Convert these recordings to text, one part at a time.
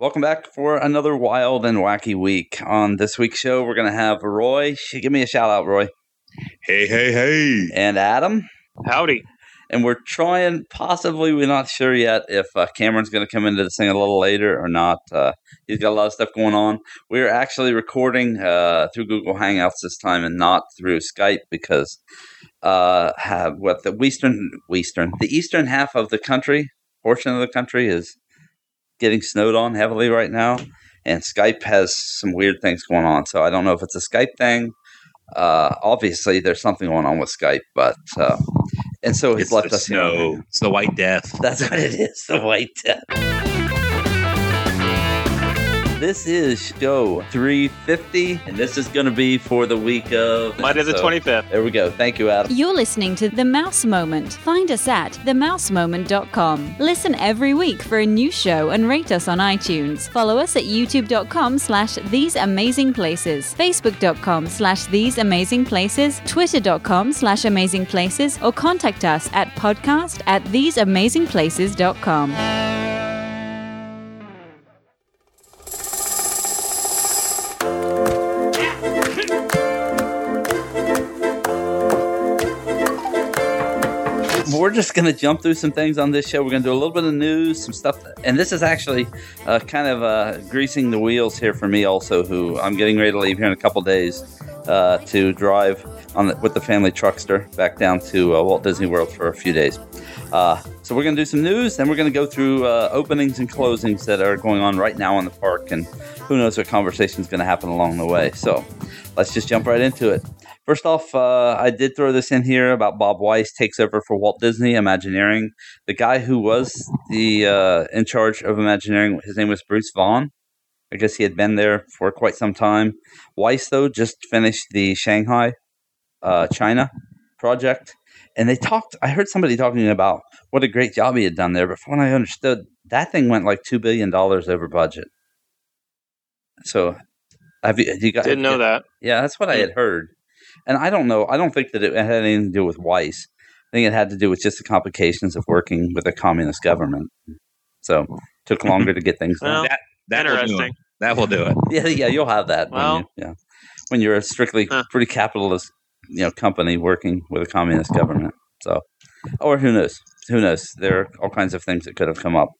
Welcome back for another wild and wacky week. On this week's show, we're going to have Roy. Give me a shout out, Roy. Hey, hey, hey. And Adam. Howdy. And we're trying, possibly, we're not sure yet if uh, Cameron's going to come into this thing a little later or not. Uh, he's got a lot of stuff going on. We're actually recording uh, through Google Hangouts this time and not through Skype because uh, have what the eastern, eastern, the eastern half of the country, portion of the country is getting snowed on heavily right now, and Skype has some weird things going on. So I don't know if it's a Skype thing. Uh, obviously, there's something going on with Skype, but uh, and so he's It's left us here. snow. It's the White Death. That's what it is, the White Death. This is show 350, and this is going to be for the week of Monday the so- 25th. There we go. Thank you, Adam. You're listening to The Mouse Moment. Find us at themousemoment.com. Listen every week for a new show and rate us on iTunes. Follow us at youtube.com slash these amazing places, facebook.com slash these amazing places, twitter.com slash amazing places, or contact us at podcast at theseamazingplaces.com. just going to jump through some things on this show. We're going to do a little bit of news, some stuff, and this is actually uh, kind of uh, greasing the wheels here for me, also. Who I'm getting ready to leave here in a couple days uh, to drive on the, with the family truckster back down to uh, Walt Disney World for a few days. Uh, so we're going to do some news, then we're going to go through uh, openings and closings that are going on right now in the park, and who knows what conversation is going to happen along the way. So let's just jump right into it. First off, uh, I did throw this in here about Bob Weis takes over for Walt Disney Imagineering. The guy who was the uh, in charge of Imagineering, his name was Bruce Vaughn. I guess he had been there for quite some time. Weis, though, just finished the Shanghai, uh, China project, and they talked. I heard somebody talking about what a great job he had done there, but from what I understood, that thing went like two billion dollars over budget. So, have you, you got? Didn't know that. Yeah, that's what I had heard. And I don't know. I don't think that it had anything to do with Weis. I think it had to do with just the complications of working with a communist government. So it took longer to get things done. Well, That that will do interesting. it. That will do it. yeah, yeah, you'll have that. when Well- you, yeah, when you're a strictly Huh. pretty capitalist, you know, company working with a communist government. So, or who knows? Who knows? There are all kinds of things that could have come up.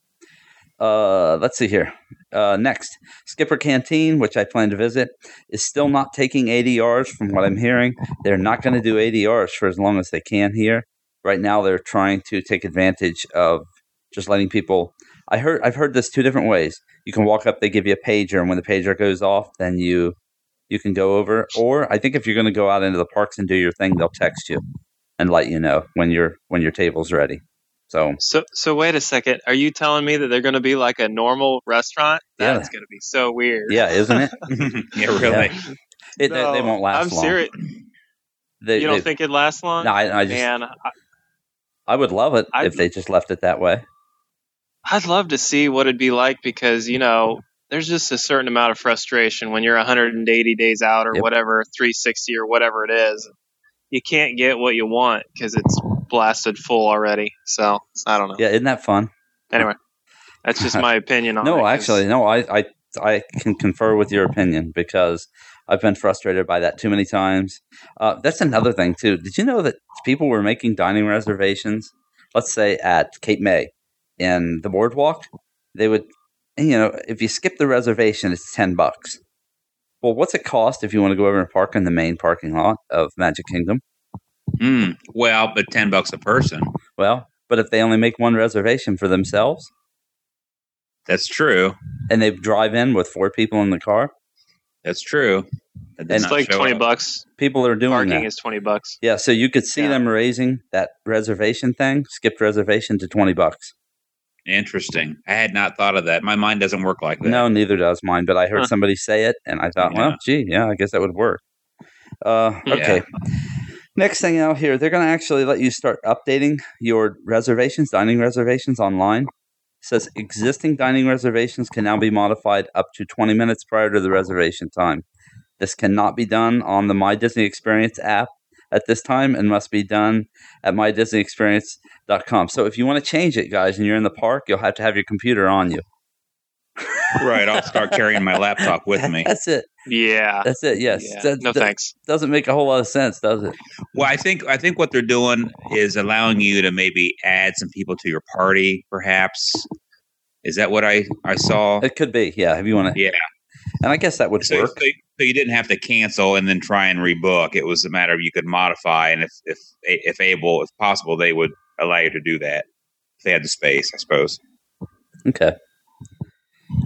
Uh, let's see here. Uh, next, Skipper Canteen, which I plan to visit, is still not taking ADRs from what I'm hearing. They're not going to do ADRs for as long as they can here. Right now, they're trying to take advantage of just letting people. I heard I've heard this two different ways. You can walk up, they give you a pager, and when the pager goes off, then you you can go over. Or I think if you're going to go out into the parks and do your thing, they'll text you and let you know when your when your table's ready. So So, so wait a second. Are you telling me that they're going to be like a normal restaurant? Yeah. That's going to be so weird. yeah, isn't it? yeah, really. it they, they won't last I'm long. serious. They, You don't they- think it lasts long? No, I, I just Man, I- I would love it I'd- if they just left it that way. I'd love to see what it'd be like because you know there's just a certain amount of frustration when you're 180 days out or Yep. whatever, 360 or whatever it is. You can't get what you want because it's blasted full already. So I don't know. Yeah, isn't that fun? Anyway, that's just my opinion on it. Actually, no. I, I I can confer with your opinion because I've been frustrated by that too many times. Uh, that's another thing too. Did you know that people were making dining reservations? Let's say at Cape May in the boardwalk, they would, you know, if you skip the reservation, it's ten bucks. Well, what's it cost if you want to go over and park in the main parking lot of Magic Kingdom? Mm, well, but ten bucks a person. Well, but if they only make one reservation for themselves That's true. and they drive in with four people in the car, That's true. That does And- It's like 20 up. bucks. people are doing Parking that. is 20 bucks. Yeah, so you could see Yeah. them raising that reservation thing, skipped reservation to 20 bucks. Interesting. I had not thought of that. My mind doesn't work like that. No, neither does mine, but I heard Huh. somebody say it and I thought, well, gee, yeah, I guess that would work. Uh, Yeah. okay. Next thing out here, they're going to actually let you start updating your reservations, dining reservations online. It says existing dining reservations can now be modified up to 20 minutes prior to the reservation time. This cannot be done on the My Disney Experience app at this time and must be done at mydisneyexperience.com. So if you want to change it, guys, and you're in the park, you'll have to have your computer on you. right. I'll start carrying my laptop with me. That's it. Yeah. That's it. Yes. yeah. That- no that thanks. Doesn't make a whole lot of sense, does it? Well, I think I think what they're doing is allowing you to maybe add some people to your party, perhaps. Is that what I I saw? It could be. Yeah. If you want to. Yeah. And I guess that would So, so, work. so you didn't have to cancel and then try and rebook. It was a matter of you could modify, and if if if able, if possible, they would allow you to do that if they had the space. I suppose. Okay.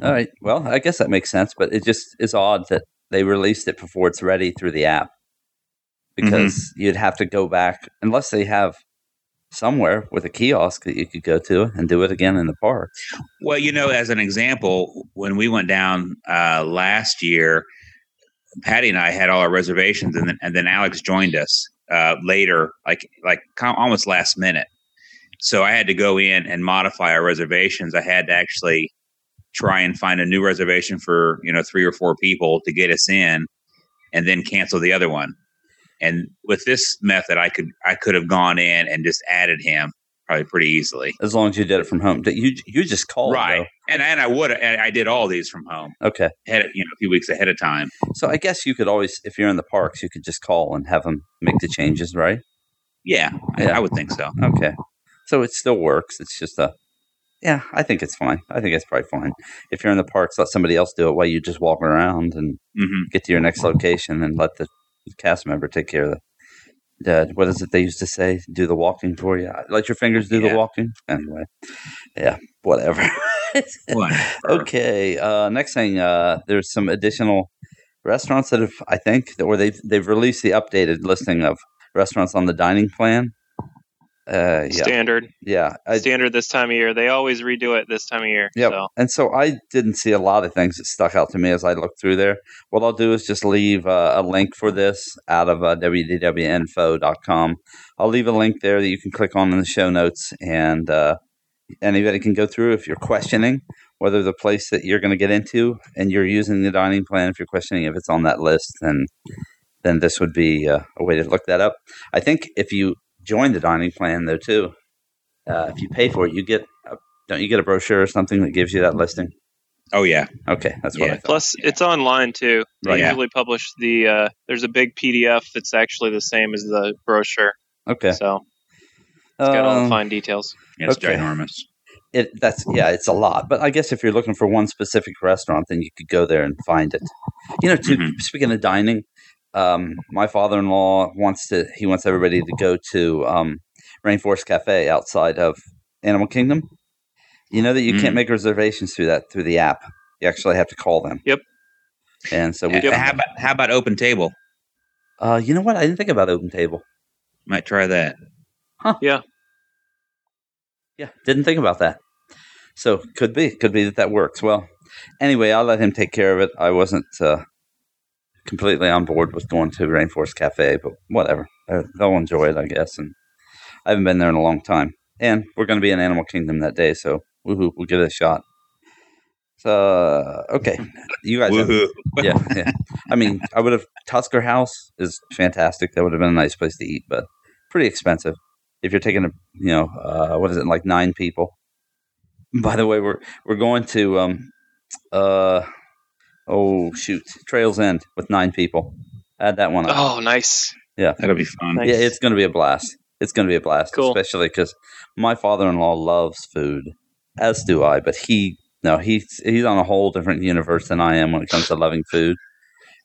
All right. Well, I guess that makes sense, but it just is odd that they released it before it's ready through the app mm-hmm. because you'd have to go back unless they have somewhere with a kiosk that you could go to and do it again in the park. Well, you know, as an example, when we went down uh, last year, Patty and I had all our reservations, and then and then Alex joined us uh, later, like like almost last minute. So I had to go in and modify our reservations. I had to actually try and find a new reservation for you know three or four people to get us in, and then cancel the other one. And with this method, I could I could have gone in and just added him probably pretty easily. As long as you did it from home. You you just called right. And and I would and I did all these from home though. Okay. ahead, you know, a few weeks ahead of time. So I guess you could always if you're in the parks, you could just call and have them make the changes, right? Yeah, I, Yeah. I would think so. Okay. So it still works. It's just a yeah, I think it's fine. I think it's probably fine. If you're in the parks, let somebody else do it while you just walk around and hmm get to your next location and let the cast member take care of the. the what is it they used to say? Do the walking for you. Let your fingers do Yeah. the walking. Anyway, yeah, whatever. okay. Uh, next thing, uh, there's some additional restaurants that have, I think, or they've they've released the updated listing of restaurants on the dining plan. Uh, yeah, Standard. yeah. I, Standard this time of year. They always redo it this time of year. Yep. So And so I didn't see a lot of things that stuck out to me as I looked through there. What I'll do is just leave uh, a link for this out of uh, www.info.com. I'll leave a link there that you can click on in the show notes, and uh, anybody can go through if you're questioning whether the place that you're going to get into and you're using the dining plan. If you're questioning if it's on that list, then then this would be uh, a way to look that up. I think if you join the dining plan though too, uh, if you pay for it, you get a, don't you get a brochure or something that gives you that listing? Oh yeah, Okay, that's what Yeah. I thought. plus it's online too. They Right. Yeah. usually publish the. Uh, there's a big PDF that's actually the same as the brochure. Okay, So it's got all the Um, fine details. yeah it's Okay. ginormous. it that's yeah, it's a lot. But I guess if you're looking for one specific restaurant, then you could go there and find it. You know, to, Mhm. speaking of dining, um, my father-in-law wants to. He wants everybody to go to um, Rainforest Cafe outside of Animal Kingdom. You know that you can't Mm. make reservations through that through the app. You actually have to call them. Yep. And so we. Uh, How about how about Open Table? Uh, you know what? I didn't think about Open Table. Might try that. Huh. Yeah. Yeah, didn't think about that. So could be, could be that that works. Well, anyway, I'll let him take care of it. I wasn't uh, completely on board with going to Rainforest Cafe, but whatever. Uh, They'll enjoy it, I guess. And I haven't been there in a long time. And we're going to be in Animal Kingdom that day, so woohoo, we'll give it a shot. So okay, you guys. have- Woohoo! yeah, yeah. I mean, I would have Tusker House is fantastic. That would have been a nice place to eat, but pretty expensive if you're taking a you know uh, what is it like nine people. By the way, we're we're going to um uh oh shoot Trails End with nine people. Add that one up. Oh, nice. Yeah, that'll be fun. Nice. Yeah, it's going to be a blast. It's going to be a blast, Cool. especially because my father-in-law loves food, as do I. But he, no, he's he's on a whole different universe than I am when it comes to loving food,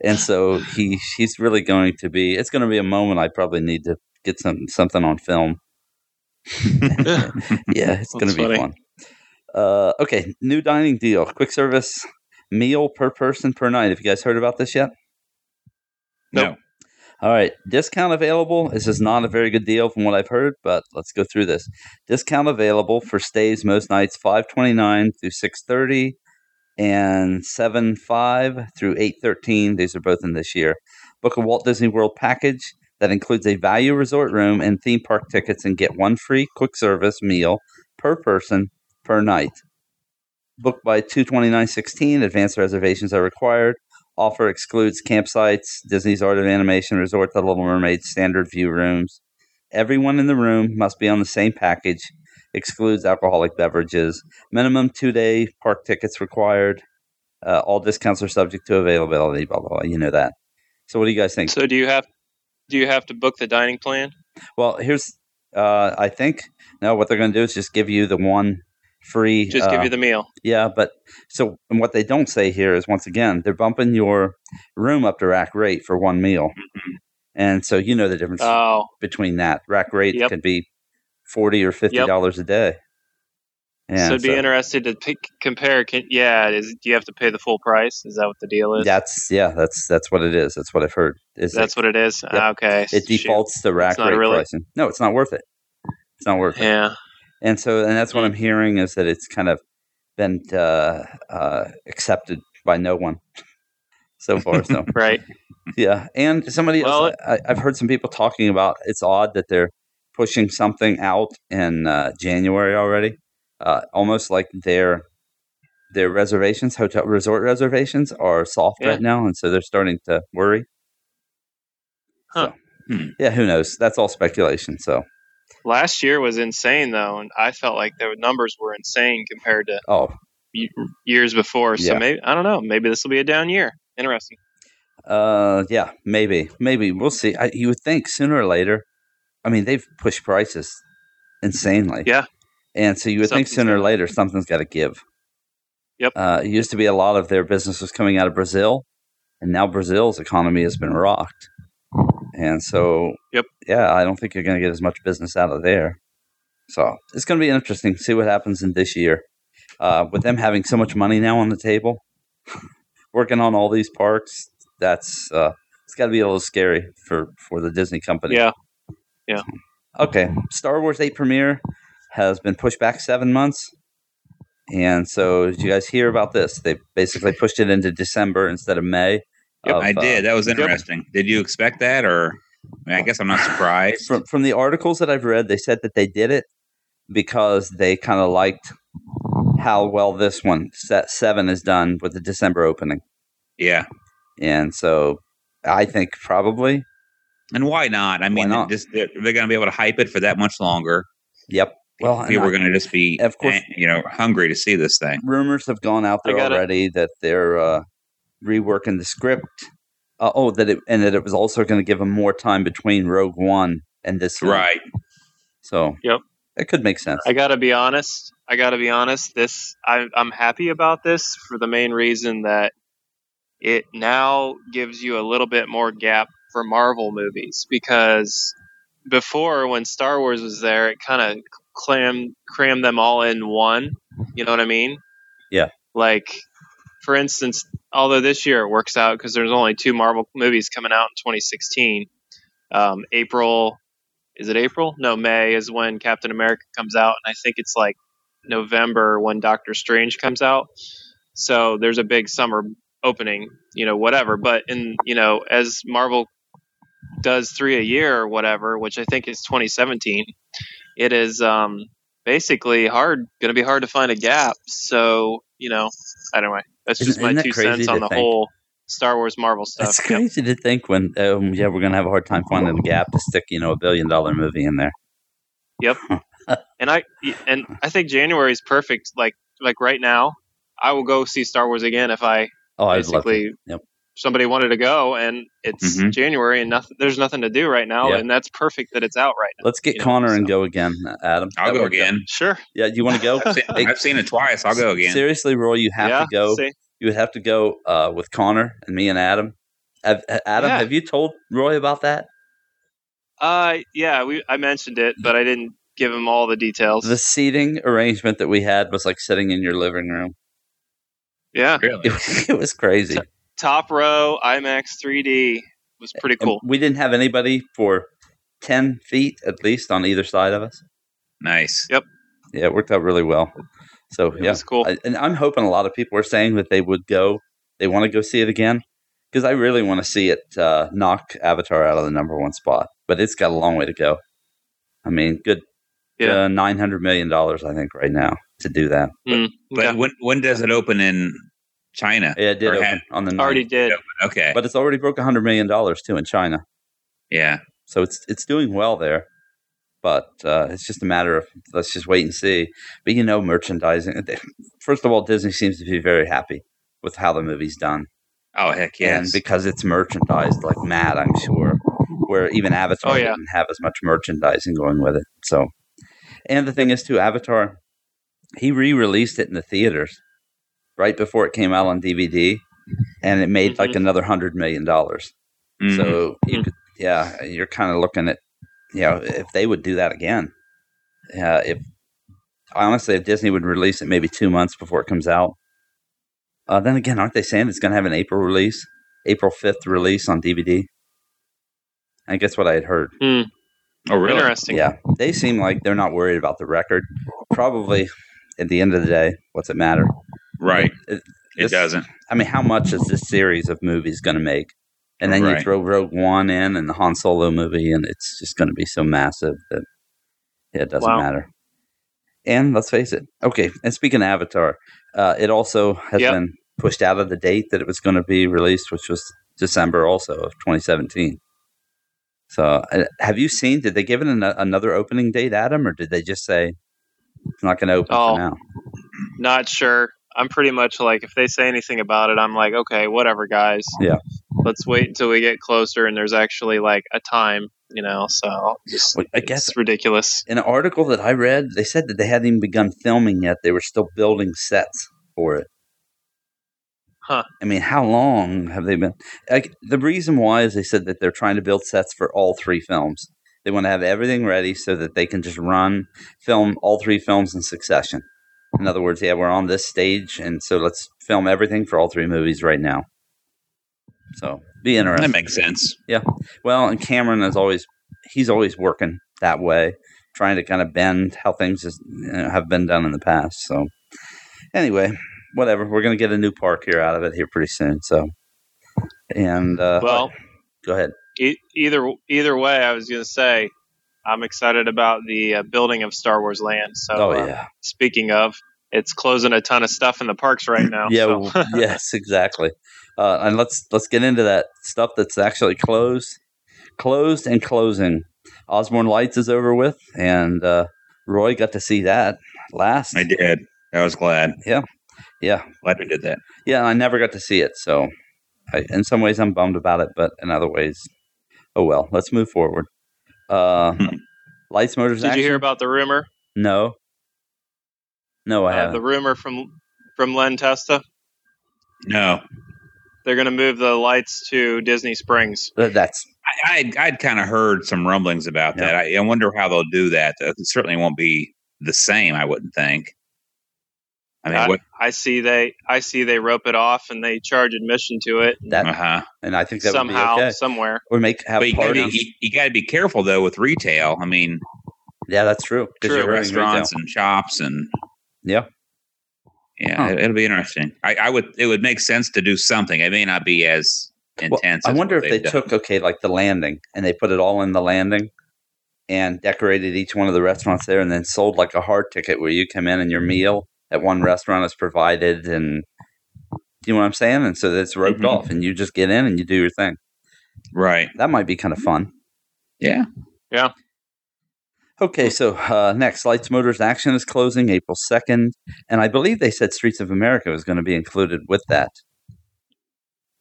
and so he he's really going to be. It's going to be a moment I probably need to get some something on film. yeah, it's going to be funny. fun. Uh, okay, new dining deal, quick service meal per person per night. Have you guys heard about this yet? No. All right, discount available. This is not a very good deal from what I've heard, but let's go through this. Discount available for stays most nights five twenty nine through six thirty, and seven five through eight thirteen. These are both in this year. Book a Walt Disney World package that includes a value resort room and theme park tickets, and get one free quick service meal per person per night. Book by two twenty nine sixteen. Advance reservations are required. Offer excludes campsites, Disney's Art of Animation Resort, The Little Mermaid standard view rooms. Everyone in the room must be on the same package. excludes alcoholic beverages. Minimum two day park tickets required. Uh, all discounts are subject to availability. Blah blah blah. You know that. So what do you guys think? So do you have do you have to book the dining plan? Well, here's uh, I think no. What they're going to do is just give you the one free. Just give uh, you the meal. Yeah, but so and what they don't say here is once again they're bumping your room up to rack rate for one meal, and so you know the difference Oh, between that rack rate Yep. could be forty or fifty dollars a day. And so I'd be interested to pick, compare. Can, yeah, is do you have to pay the full price? Is that what the deal is? that's yeah, that's that's what it is. That's what I've heard. Is That's what it is. Yep. Okay. it, it Shoot. defaults to rack rate really- pricing. No, it's not worth it. It's not worth it. Yeah. And so, and that's what I'm hearing is that it's kind of been uh, uh, accepted by no one so far. So Right. yeah, and somebody Well, else, I, I've heard some people talking about. It's odd that they're pushing something out in uh, January already, uh, almost like their their reservations, hotel resort reservations, are soft Yeah. right now, and so they're starting to worry. Huh. So, Hmm. yeah, who knows? That's all speculation. So, Last year was insane though, and I felt like the numbers were insane compared to oh, years before. So Yeah. maybe I don't know. Maybe this will be a down year. Interesting. Uh, yeah, maybe, maybe we'll see. I, you would think sooner or later. I mean, they've pushed prices insanely. Yeah. and so you would think sooner or later something's got to give. Yep. Uh, it used to be a lot of their business was coming out of Brazil, and now Brazil's economy has been rocked, and so Yep. yeah, I don't think you're going to get as much business out of there. So it's going to be interesting to see what happens in this year. Uh, with them having so much money now on the table, working on all these parks, that's uh, it's got to be a little scary for for the Disney company. Yeah. Yeah. Okay, Star Wars Eight premiere has been pushed back seven months, and so did you guys hear about this? They basically pushed it into December instead of May. Yep, of, I uh, did. That was interesting. Did you expect that, or I, mean, I guess I'm not surprised. from from the articles that I've read, they said that they did it because they kind of liked how well this one set seven is done with the December opening, yeah, and so I think probably and why not? I mean, not? just they're, they're going to be able to hype it for that much longer. yep. Well, People and are going to just be, Of course. eh, you know, hungry to see this thing. rumors have gone out there gotta- already that they're uh, reworking the script. Uh, oh, that it and that it was also going to give them more time between Rogue One and this one. Right. So Yep. that could make sense. I gotta be honest. I gotta be honest. This I, I'm happy about this for the main reason that it now gives you a little bit more gap for Marvel movies because before when Star Wars was there, it kind of crammed crammed them all in one. You know what I mean? Yeah. Like, for instance, although this year it works out because there's only two Marvel movies coming out in 2016. Um, April is it April? No, May is when Captain America comes out, and I think it's like November when Doctor Strange comes out. So there's a big summer opening, you know, whatever. But in you know, as Marvel does three a year or whatever, which I think is 2017, it is um, basically hard, going to be hard to find a gap. So you know, anyway, that's just Isn't- my isn't two cents on the think? whole Star Wars Marvel stuff. It's Yep. crazy to think when um, yeah we're going to have a hard time finding a gap to stick you know a billion dollar movie in there. Yep. and I and I think January is perfect. Like like right now, I will go see Star Wars again if I Oh, I'd love to. basically Yep. Somebody wanted to go, and it's Mhm. January and nothing. There's nothing to do right now, Yeah. and that's perfect that it's out right now. Let's get you know, Connor and go again, Adam. I'll That go worked out. again. Sure. Yeah, you want to go? I've seen, Hey, I've seen it twice. I'll go again. Seriously, Roy, you have yeah. to go. see? You would have to go uh, with Connor and me and Adam. Have, Adam, Yeah. have you told Roy about that? Uh, yeah. We I mentioned it, but I didn't give him all the details. The seating arrangement that we had was like sitting in your living room. yeah. Really? It, it was crazy. Top row IMAX 3D was pretty And cool. we didn't have anybody for 10 feet at least on either side of us. Nice. Yep. Yeah, it worked out really well. So, It yeah. was cool. I, and I'm hoping a lot of people are saying that they would go, they want to go see it again. Because I really want to see it uh, knock Avatar out of the number one spot. But it's got a long way to go. I mean, good Yeah. uh, $900 million, I think, right now to do that. Mm, But okay. when when does it open in China? Yeah, it did Or open had- on the ninth. already did. Okay. But it's already broke $100 million, too, in China. yeah. So it's it's doing well there. but uh, it's just a matter of let's just wait and see. But you know, merchandising. First of all, Disney seems to be very happy with how the movie's done, Oh heck yes! and because it's merchandised like mad, I'm sure. Where even Avatar Oh, yeah. didn't have as much merchandising going with it. So, and the thing is, too, Avatar, he re-released it in the theaters right before it came out on DVD, and it made like Mhm. another hundred million dollars. Mhm. So you Mhm. could, yeah, you're kind of looking at, you know, if they would do that again. Uh, if honestly, if Disney would release it maybe two months before it comes out, uh, then again, aren't they saying it's going to have an April release, April fifth release on DVD? I guess what I had heard. oh really? Interesting. Yeah, they seem like they're not worried about the record. Probably, at the end of the day, what's it matter? Right. It, It doesn't. I mean, how much is this series of movies going to make? And then you throw Rogue One in and the Han Solo movie, and it's just going to be so massive that yeah, it doesn't Wow. matter. And let's face it. Okay, and speaking of Avatar, uh, it also has Yep. been pushed out of the date that it was going to be released, which was December also of 2017. So, uh, have you seen? Did they give it an, another opening date, Adam, or did they just say it's not going to open Oh. for now? Not sure. I'm pretty much like if they say anything about it, I'm like, okay, whatever, guys. Yeah. Let's wait until we get closer and there's actually like a time, you know. So just, Well, I guess it's ridiculous. in an article that I read, they said that they hadn't even begun filming yet. They were still building sets for it. Huh. I mean, how long have they been? Like, the reason why is they said that they're trying to build sets for all three films. They want to have everything ready so that they can just run, film all three films in succession. In other words, yeah, we're on this stage, and so let's film everything for all three movies right now. So, be interesting. That makes sense. Yeah. Well, and Cameron is always he's always working that way, trying to kind of bend how things is, you know, have been done in the past. So anyway, whatever. We're going to get a new park here out of it here pretty soon. So and uh, Well, go ahead. e- either either way, I was going to say I'm excited about the uh, building of Star Wars Land. So, Oh uh, yeah, speaking of, it's closing a ton of stuff in the parks right now. yeah, so- well, yes, exactly. Uh, and let's let's get into that stuff that's actually closed, closed and closing. Osborne Lights is over with, and uh, Roy got to see that last. I did. I was glad. Yeah. Yeah, Glad we did that. Yeah, I never got to see it, so I, in some ways I'm bummed about it, but in other ways, oh well. Let's move forward. Uh, Hmm. Lights, motors, Did you hear about the rumor? No, no, I Uh, haven't. the rumor from from Len Testa. No, They're going to move the lights to Disney Springs. Th- That's I, I'd, I'd kind of heard some rumblings about Yeah. that. I, I wonder how they'll do that. It certainly won't be the same. I wouldn't think. I mean, I, what? I see they I see they rope it off and they charge admission to it that, Uh huh. and I think that somehow would be okay. somewhere. Or make have But you got to be, you, got to be careful though with retail. I mean, yeah, that's true. 'cause True. you're restaurants retail. and shops and Yeah, yeah, Huh. it, will be interesting. I, I would. It would make sense to do something. It may not be as Well, intense. I as wonder what if they done. took okay, like the landing, and they put it all in the landing, and decorated each one of the restaurants there, and then sold like a hard ticket where you come in and your meal at one restaurant is provided, and you know what I'm saying? And so it's roped Mhm. off, and you just get in and you do your thing. right. That might be kind of fun. Yeah. Yeah. Okay, so uh, next, Lights Motors Action is closing April 2nd, and I believe they said Streets of America was going to be included with that.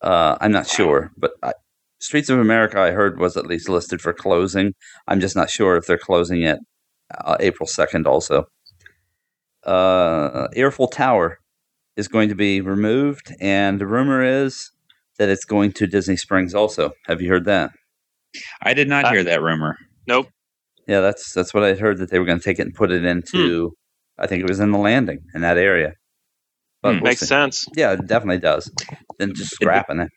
Uh, I'm not sure, but I, Streets of America, I heard, was at least listed for closing. I'm just not sure if they're closing it uh, April 2nd also. Uh, Earffel Tower is going to be removed, and the rumor is that it's going to Disney Springs also. Have you heard that? I did not Uh, hear that rumor. Nope. Yeah, that's that's what I heard that they were going to take it and put it into. I think it was in the landing in that area. But Hmm. we'll Makes see. sense. Yeah, it definitely does. Then just scrapping it.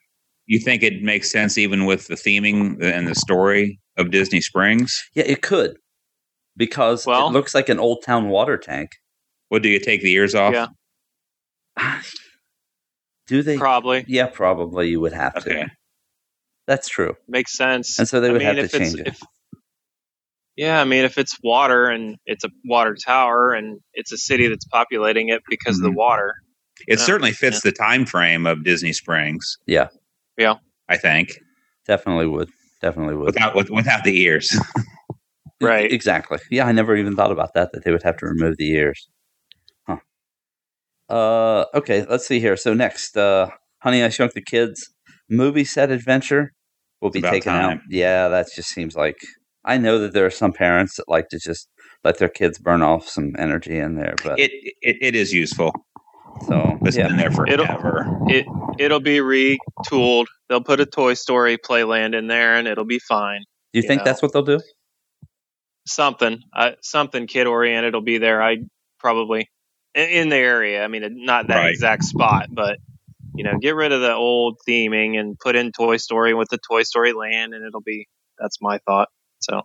You think it makes sense even with the theming and the story of Disney Springs? Yeah, it could because Well- it looks like an old town water tank. What do you take the ears off? Yeah. Do they? Probably yeah, probably you would have Okay. to. That's true. makes sense. And so they I would mean, have to it's- change it. if- yeah, I mean, if it's water and it's a water tower and it's a city that's populating it because Mm-hmm. of the water, It Yeah. certainly fits the time frame of Disney Springs. Yeah. Yeah. I think Definitely would. Definitely would. without with, without the ears. Right. Exactly. Yeah, I never even thought about that. That they would have to remove the ears. Huh. Uh. Okay. Let's see here. So next, uh, Honey, I Shrunk the Kids movie set adventure will be about taken out. Yeah, that just seems like. I know that there are some parents that like to just let their kids burn off some energy in there, but It, it it is useful. so It's yeah. been there It'll- forever. It it'll be retooled. They'll put a Toy Story Playland in there, and it'll be fine. Do you you think know. that's what they'll do? Something, uh, something kid oriented will be there. I probably in, in the area. I mean, not that Right. exact spot, but you know, get rid of the old theming and put in Toy Story with the Toy Story Land, and it'll be. That's my thought. So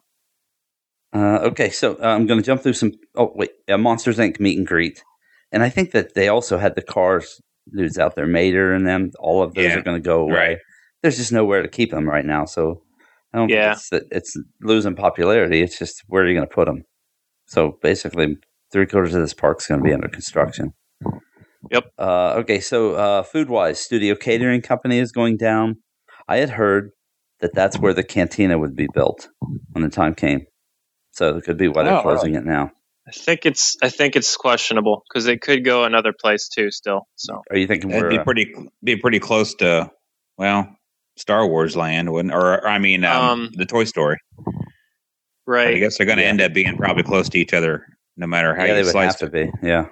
Uh, okay, so uh, I'm going to jump through some. Oh wait, yeah, Monsters Inc. meet and greet, and I think that they also had the cars dudes out there, Mater and them. All of those Yeah, are going to go away. right. There's just nowhere to keep them right now, so I don't Yeah. think it's it's losing popularity. It's just where are you going to put them? So basically, three quarters of this park's going to be under construction. Yep. Uh, okay, so uh, food wise, Studio Catering Company is going down. I had heard that that's where the cantina would be built when the time came. So it could be why they're Oh, closing it now. I think it's I think it's questionable because it could go another place too. Still, so Are you thinking It'd be uh, pretty be pretty close to well Star Wars land, wouldn't or, or I mean um, Um, the Toy Story. But I guess they're going to Yeah. end up being probably close to each other, no matter how yeah, they you would have it. to be. Yeah.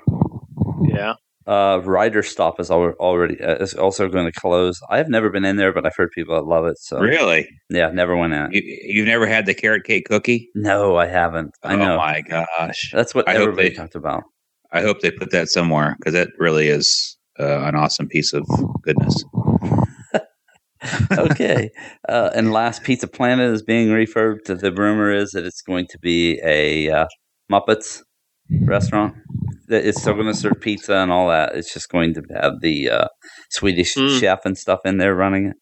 Yeah. Uh, Writer's Stop is already uh, is also going to close. I have never been in there, but I've heard people that love it. So Really, yeah, never went in. you, you've never had the carrot cake cookie? No, I haven't. I know. Oh my gosh! That's what I everybody they- talked about. I hope they put that somewhere because that really is uh, an awesome piece of goodness. okay. Uh, and Last Pizza Planet is being refurbed. The rumor is that it's going to be a uh, Muppets restaurant. That It's still going to serve pizza and all that. It's just going to have the uh, Swedish Hmm. chef and stuff in there running it.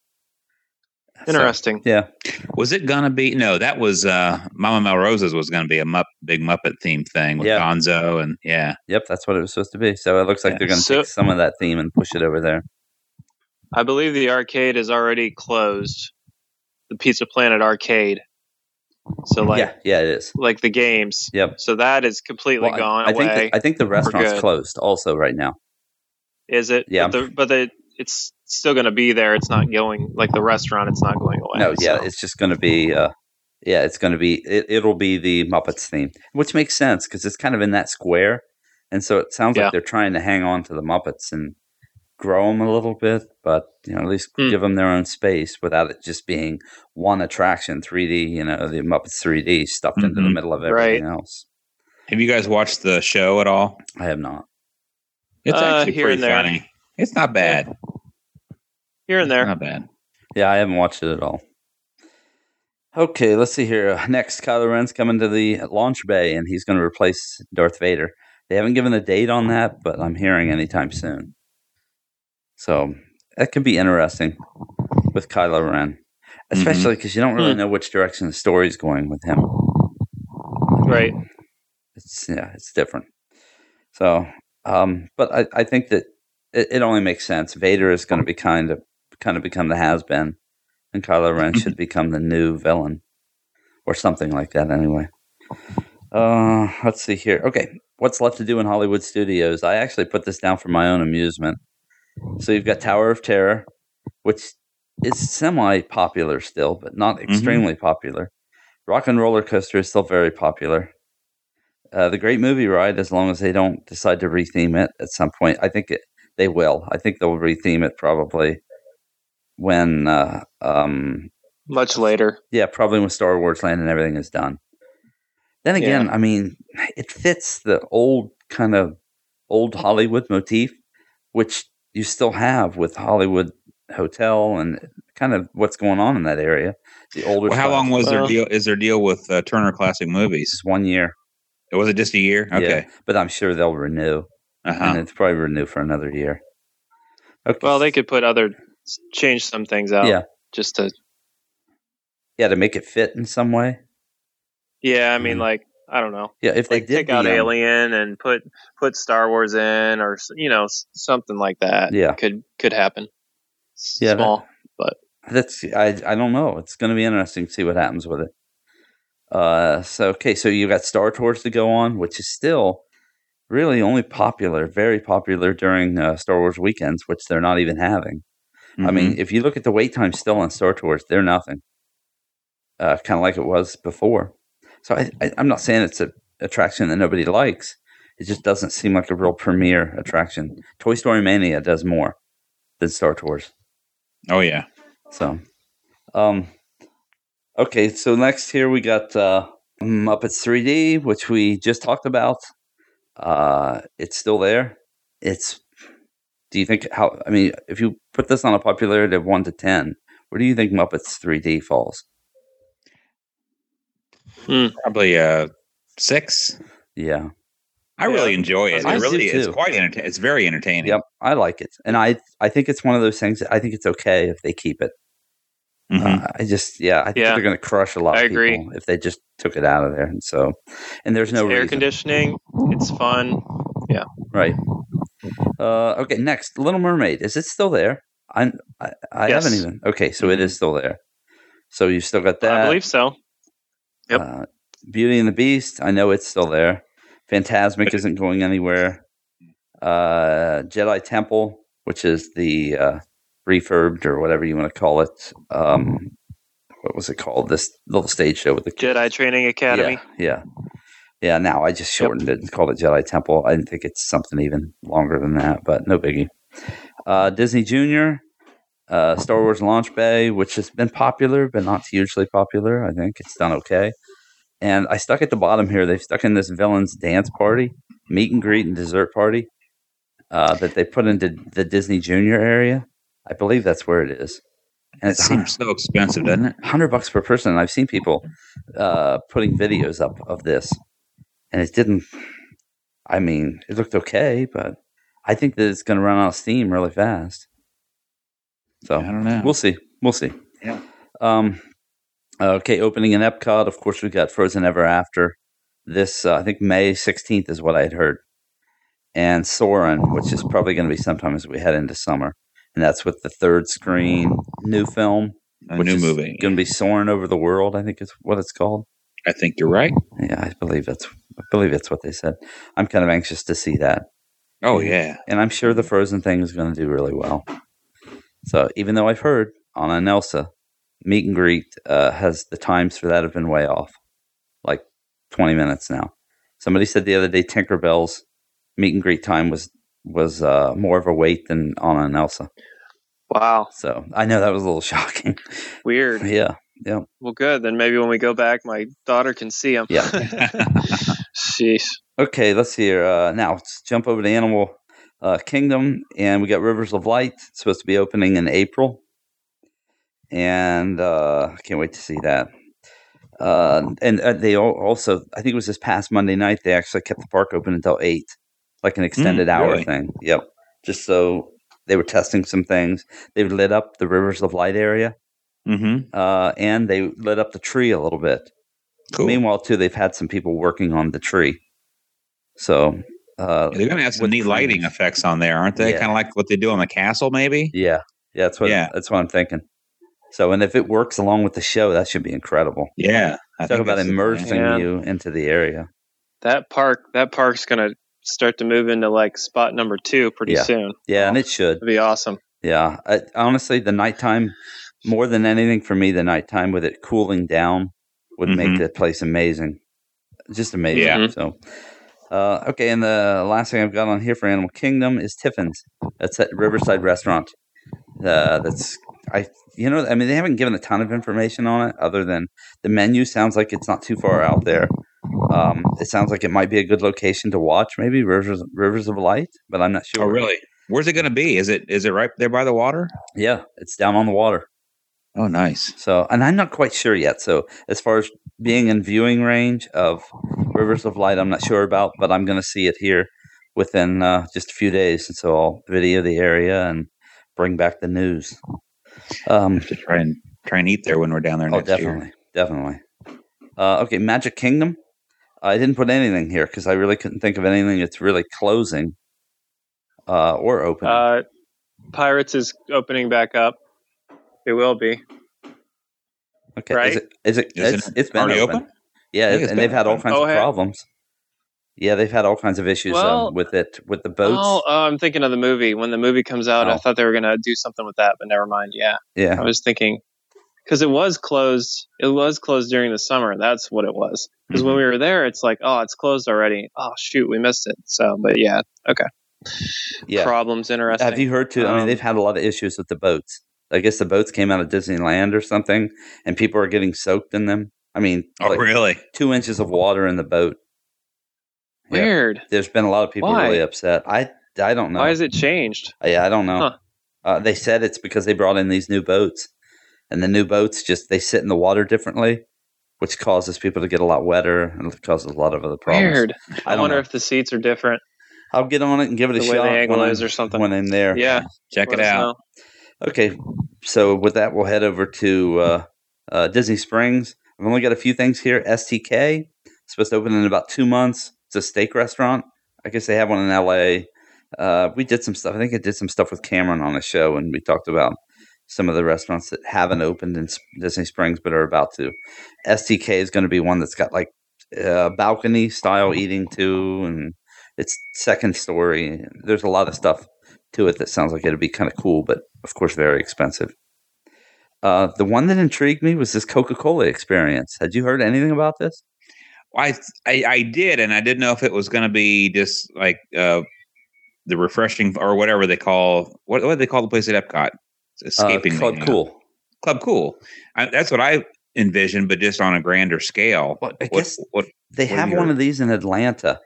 So, Interesting. yeah. Was it gonna be? No, that was uh, Mama Melrose's was gonna be a Mupp, big Muppet theme thing with Yeah. Gonzo and yeah. Yep. That's what it was supposed to be. So it looks like Yeah. they're going to So- take some of that theme and push it over there. I believe the arcade is already closed. The Pizza Planet arcade. So like yeah. Yeah, it is. like the games. Yep. So that is completely Well, gone I, think away. the, I think the restaurant's closed also right now. is it? Yeah. But, the, but the, it's still going to be there. It's not going like the restaurant. It's not going away. No, yeah, so. it's just going to be, uh, yeah, it's going to be, it, it'll be the Muppets theme, which makes sense because it's kind of in that square, and so it sounds Yeah. like they're trying to hang on to the Muppets and grow them a little bit, but you know, at least Hmm. give them their own space without it just being one attraction, 3D. You know, the Muppets 3D stuffed into the Mhm. middle of everything else. Have you guys watched the show at all? I have not. It's Uh, actually here pretty and there. funny. It's not bad. here and there. Not bad. Yeah, I haven't watched it at all. Okay, let's see here. Uh, Next, Kylo Ren's coming to the launch bay, and he's going to replace Darth Vader. They haven't given a date on that, but I'm hearing anytime soon. So that could be interesting with Kylo Ren, especially because you don't really Hmm. know which direction the story's going with him. Right. It's yeah, it's different. So, um, but I, I think that it, it only makes sense. Vader is going to be kind of kind of become the has been, and Kylo Ren should become the new villain, or something like that. Anyway, uh, let's see here. Okay, what's left to do in Hollywood studios? I actually put this down for my own amusement. So you've got Tower of Terror, which is semi popular still, but not extremely popular. Rock and Roller Coaster is still very popular. Uh, the Great Movie Ride, as long as they don't decide to retheme it at some point, I think it, they will. I think they'll retheme it probably when, uh, um, Much later. yeah, probably when Star Wars Land and everything is done. Then again, I mean, it fits the old kind of old Hollywood motif, which you still have with Hollywood Hotel and kind of what's going on in that area. The older. Well, how long was their deal? Is their deal with uh, Turner Classic Movies? Just one year. It was it just a year? Yeah, Okay. but I'm sure they'll renew, and Uh-huh. it's probably renew for another year. Okay. Well, they could put other change some things out. Yeah. Just to yeah to make it fit in some way. yeah. I mean, Mhm. like I don't know. Yeah, if they Like did take out Alien and put put Star Wars in, or you know something like that. Yeah. Could could happen. Yeah, that- Small. That's I I don't know. It's going to be interesting to see what happens with it. Uh, so okay, so you got Star Tours to go on, which is still really only popular, very popular during uh, Star Wars weekends, which they're not even having. I Mm-hmm. mean, if you look at the wait time still on Star Tours, they're nothing. Uh, kind of like it was before. So I, I, I'm not saying it's an attraction that nobody likes. It just doesn't seem like a real premier attraction. Toy Story Mania does more than Star Tours. oh yeah, So, um, okay. So next here we got uh, Muppets 3D, which we just talked about. Uh, it's still there. It's. Do you think how? I mean, if you put this on a popularity of one to ten, where do you think Muppets 3D falls? Probably uh six. Yeah. I Yeah, really enjoy it. I It really it's quite entertaining. it's very entertaining. Yep. I like it, and I I think it's one of those things. That I think it's okay if they keep it. Mhm. Uh, I just yeah, I think Yeah. they're going to crush a lot I of people agree. if they just took it out of there. And so, and there's no air reason. conditioning. It's fun. Yeah. Right. Uh, okay. Next, Little Mermaid. Is it still there? I'm, I I Yes. haven't even. Okay, so it is still there. So you've still got that. I believe so. Yep. Uh, Beauty and the Beast. I know it's still there. Fantasmic isn't going anywhere. Uh, Jedi Temple, which is the uh, refurbed or whatever you want to call it. Um, what was it called? This little stage show with the Jedi Training Academy. yeah, yeah, yeah. Now I just shortened it and called it Jedi Temple. I didn't think it's something even longer than that, but no biggie. Uh, Disney Junior, uh, Star Wars Launch Bay, which has been popular but not hugely popular. I think it's done okay. And I stuck at the bottom here. They've stuck in this villains dance party, meet and greet, and dessert party uh, that they put into the Disney Junior area. I believe that's where it is. And It seems so expensive, doesn't it? hundred bucks per person. And I've seen people uh, putting videos up of this, and it didn't. I mean, it looked okay, but I think that it's going to run out of steam really fast. So I don't know. we'll see. We'll see. Yeah. Um. Okay, opening in Epcot. Of course, we got Frozen Ever After. This uh, I think May sixteenth is what I had heard, and Soarin', which is probably going to be sometime as we head into summer, and that's with the third screen new film A new movie. Going to be soaring over the world. I think is what it's called. I think you're right. Yeah, I believe that's. I believe that's what they said. I'm kind of anxious to see that, Oh yeah. and I'm sure the Frozen thing is going to do really well. So even though I've heard Anna and Elsa meet and greet uh, has the times for that have been way off, like 20 minutes now. Somebody said the other day Tinkerbell's meet and greet time was was uh, more of a wait than Anna and Elsa. Wow. So I know that was a little shocking. Weird. yeah, Yeah. Well, good. Then maybe when we go back, my daughter can see them. Yeah. Sheesh. Okay, let's see here. Uh, now let's jump over to Animal uh, Kingdom, and we got Rivers of Light it's supposed to be opening in April, and uh, I can't wait to see that. Uh, and uh, they also, I think it was this past Monday night, they actually kept the park open until eight, like an extended hour really? thing. Yep, just so they were testing some things. They lit up the Rivers of Light area, mm-hmm. uh, and they lit up the tree a little bit. Cool. Meanwhile, too, they've had some people working on the tree. So, uh, They're going to have some neat lighting trees. effects on there, aren't they? Yeah. Kind of like what they do on the castle, maybe. yeah, yeah, that's what Yeah. that's what I'm thinking. So, and if it works along with the show, that should be incredible. Yeah. I Talk think about that's the plan. immersing Yeah. you into the area. That park. That park's gonna start to move into like spot number two pretty Yeah. soon. Yeah, and it should. It'd be awesome. Yeah, I, honestly, the nighttime more than anything for me, the nighttime with it cooling down would make Mhm. the place amazing, just amazing. Yeah. So, uh, okay, and the last thing I've got on here for Animal Kingdom is Tiffin's. That's at Riverside Restaurant. Uh, that's I, you know, I mean, they haven't given a ton of information on it, other than the menu sounds like it's not too far out there. Um, it sounds like it might be a good location to watch, maybe Rivers Rivers of Light, but I'm not sure. Oh, really? Where's it going to be? Is it is it right there by the water? Yeah, it's down on the water. Oh, nice. So, and I'm not quite sure yet. So, as far as being in viewing range of Rivers of Light, I'm not sure about, but I'm going to see it here within uh, just a few days. And so, I'll video the area and bring back the news. Um, To try and try and eat there when we're down there oh, next year. definitely, definitely. Uh, okay, Magic Kingdom. I didn't put anything here because I really couldn't think of anything that's really closing uh, or opening. Uh, Pirates is opening back up. It will be. okay, right. is it? Is it? Isn't It's, it it's been already open. open? Yeah, think it's and they've had all kinds Oh, of hey. problems. Yeah, they've had all kinds of issues Well- um, with it, with the boats. Oh, oh, I'm thinking of the movie. When the movie comes out, Oh. I thought they were gonna do something with that, but never mind. Yeah, yeah, I was thinking because it was closed. It was closed during the summer. That's what it was. Because when we were there, it's like, oh, it's closed already. Oh shoot, we missed it. So, but yeah, okay. yeah. Problems interesting. Have you heard too? I mean, Um, they've had a lot of issues with the boats. I guess the boats came out of Disneyland or something, and people are getting soaked in them. I mean, Oh, like really? two inches of water in the boat. Yeah. Weird. There's been a lot of people Why? really upset. I I don't know. Why has it changed? Yeah, I don't know. Huh. Uh, they said it's because they brought in these new boats, and the new boats just they sit in the water differently, which causes people to get a lot wetter and it causes a lot of other problems. Weird. I, don't wonder know. if the seats are different. I'll get on it and give it a The way shot the angle when is I'm- or something. when I'm there. Yeah. Check let it out. know. Okay, so with that, we'll head over to uh, uh, Disney Springs. I've only got a few things here. STK supposed to open in about two months. It's a steak restaurant. I guess they have one in LA. Uh, we did some stuff. I think I did some stuff with Cameron on the show, and we talked about some of the restaurants that haven't opened in Disney Springs but are about to. STK is going to be one that's got like uh, balcony style eating too, and it's second story. There's a lot of stuff to it that sounds like it'd be kind of cool, but of course very expensive. Uh, the one that intrigued me was this Coca Cola experience. Had you heard anything about this? I, I I did, and I didn't know if it was going to be just like uh, the refreshing or whatever they call what what do they call the place at Epcot. It's Uh, escaping me Club now. Cool. Club Cool. I, that's what I envisioned, but just on a grander scale. Well, I guess what, they what have one of these in Atlanta,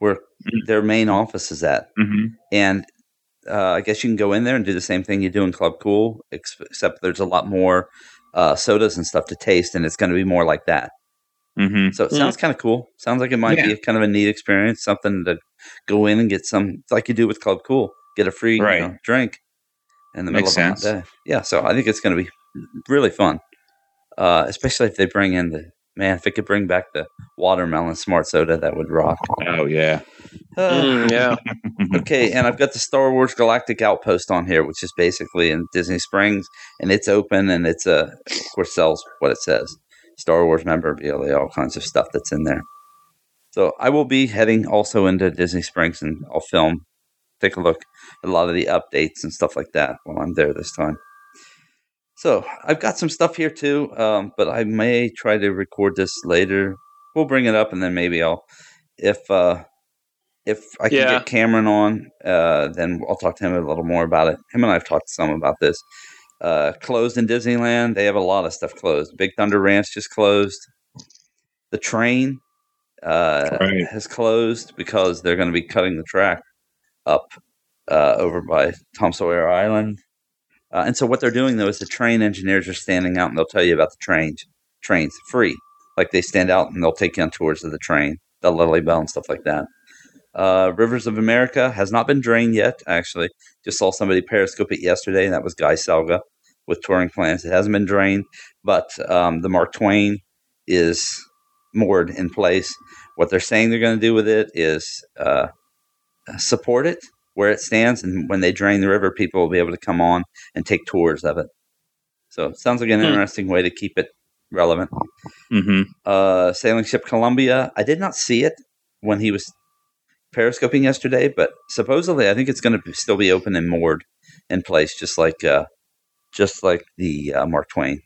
where Mhm. their main office is at, mhm. and uh, I guess you can go in there and do the same thing you do in Club Cool, except there's a lot more uh, sodas and stuff to taste, and it's going to be more like that. Mhm. So it Hmm. sounds kind of cool. Sounds like it might be Yeah. a kind of a neat experience, something to go in and get some, like you do with Club Cool, get a free you know, drink in the Makes middle of a hot sense. day. Yeah, so I think it's going to be really fun, uh, especially if they bring in the man. If they could bring back the watermelon smart soda, that would rock. Oh yeah. Uh, Mm, yeah. Okay, and I've got the Star Wars Galactic Outpost on here, which is basically in Disney Springs, and it's open and it's a, of course, sells what it says Star Wars memorabilia, all kinds of stuff that's in there. So I will be heading also into Disney Springs and I'll film, take a look at a lot of the updates and stuff like that while I'm there this time. So I've got some stuff here too, um, but I may try to record this later. We'll bring it up and then maybe I'll, if uh, if I can Yeah. get Cameron on, uh, then I'll talk to him a little more about it. Him and I have talked some about this. Uh, closed in Disneyland. They have a lot of stuff closed. Big Thunder Ranch just closed. The train uh, Right. has closed because they're going to be cutting the track up uh, over by Tom Sawyer Island. Uh, and so what they're doing though is the train engineers are standing out and they'll tell you about the trains. Trains free, like they stand out and they'll take you on tours of the train, the Lilly Belle and stuff like that. Uh, Rivers of America has not been drained yet. Actually, just saw somebody periscope it yesterday, and that was Guy Selga with touring plans. It hasn't been drained, but um, the Mark Twain is moored in place. What they're saying they're going to do with it is uh, support it where it stands, and when they drain the river, people will be able to come on and take tours of it. So it sounds like an Hmm. interesting way to keep it relevant. hmm Uh, sailing ship Columbia. I did not see it when he was periscoping yesterday, but supposedly I think it's going to still be open and moored in place, just like uh, just like the uh, Mark Twain.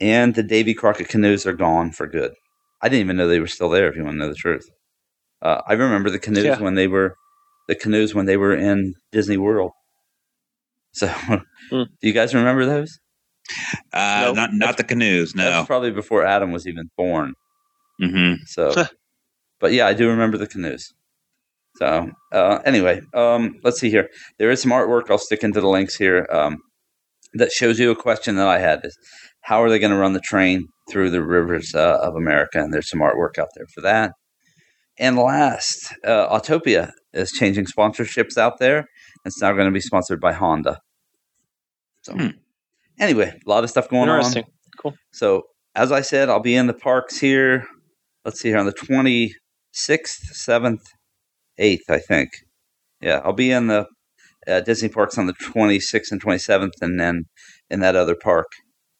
And the Davy Crockett canoes are gone for good. I didn't even know they were still there. If you want to know the truth, uh, I remember the canoes Yeah. when they were the canoes when they were in Disney World. So, Hmm. do you guys remember those? Uh, Nope. Not not the canoes. That was No. probably before Adam was even born. hmm So, but yeah, I do remember the canoes. So, uh, anyway, um, let's see here. There is some artwork. I'll stick into the links here um, that shows you a question that I had: is how are they going to run the train through the rivers uh, of America? And there's some artwork out there for that. And last, uh, Autopia is changing sponsorships out there. It's now going to be sponsored by Honda. So, Hmm. anyway, a lot of stuff going on. Cool. So, as I said, I'll be in the parks here. Let's see here on the 26th, 7th, 8th, I think. Yeah, I'll be in the uh, Disney parks on the 26th and 27th, and then in that other park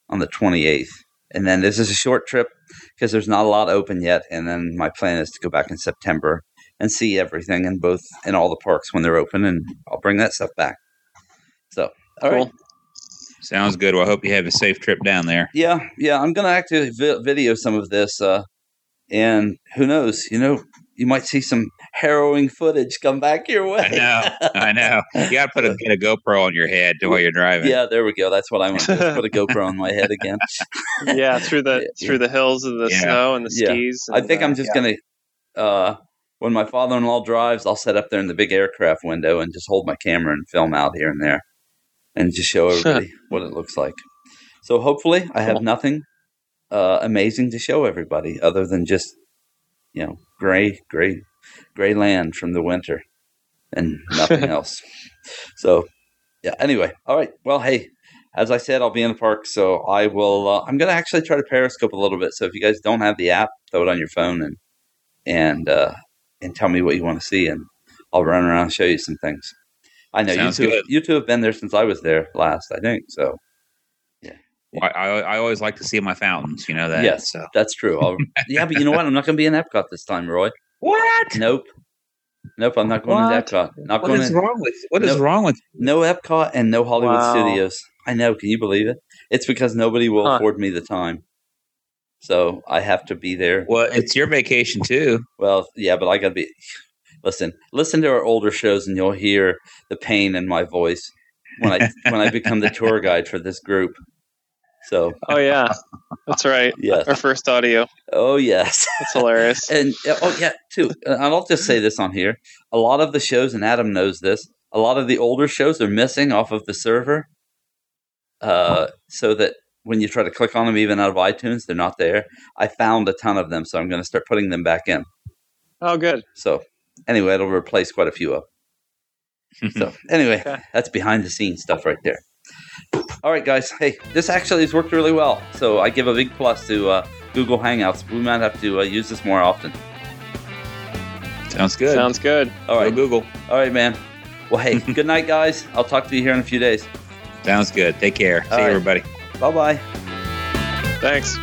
on the 28th. And then this is a short trip because there's not a lot open yet. And then my plan is to go back in September and see everything in both in all the parks when they're open, and I'll bring that stuff back. So, all right. Cool. Sounds good. Well, I hope you have a safe trip down there. Yeah, yeah, I'm gonna actually vi- video some of this, uh, and who knows? You know, you might see some harrowing footage come back your way. I know. I know. You got to put a, get a GoPro on your head while you're driving. yeah, there we go. That's what I want to do. Put a GoPro on my head again. yeah, through the Yeah. through the hills and the Yeah. snow and the Yeah. skis. I think uh, I'm just yeah. gonna. Uh, when my father-in-law drives, I'll set up there in the big aircraft window and just hold my camera and film out here and there, and just show everybody what it looks like. So hopefully, I have Cool. nothing uh, amazing to show everybody other than just you know gray, gray, gray land from the winter, and nothing else. So yeah. Anyway, all right. Well, hey. As I said, I'll be in the park, so I will. Uh, I'm going to actually try to Periscope a little bit. So if you guys don't have the app, throw it on your phone and and uh, and tell me what you want to see, and I'll run around and show you some things. I know Sounds you two. good. You two have been there since I was there last, I think. So I, I, I always like to see my fountains. You know that. Yes. So. that's true. I'll, yeah, but you know what? I'm not going to be in Epcot this time, Roy. What? Nope, nope. I'm not going What? to Epcot. Not What going. is in, wrong with What is No. wrong with? no Epcot and no Hollywood Wow. Studios. I know. Can you believe it? It's because nobody will Huh. afford me the time. So I have to be there. Well, it's your vacation too. Well, yeah, but I got to be. Listen, listen to our older shows, and you'll hear the pain in my voice when I when I become the tour guide for this group. So Oh yeah, that's right. yes, Our first audio. oh yes, That's hilarious. and oh yeah, too. And I'll just say this on here: a lot of the shows, and Adam knows this. A lot of the older shows are missing off of the server, uh, so that when you try to click on them, even out of iTunes, they're not there. I found a ton of them, so I'm going to start putting them back in. Oh, good. So anyway, it'll replace quite a few of. them. So anyway, Okay. that's behind the scenes stuff right there. All right, guys. Hey, this actually has worked really well. So I give a big plus to uh, Google Hangouts. We might have to uh, use this more often. Sounds good. Sounds good. All right, Go Google. all right, man. Well, hey, good night, guys. I'll talk to you here in a few days. Sounds good. Take care. See All you, everybody. Bye bye. Thanks.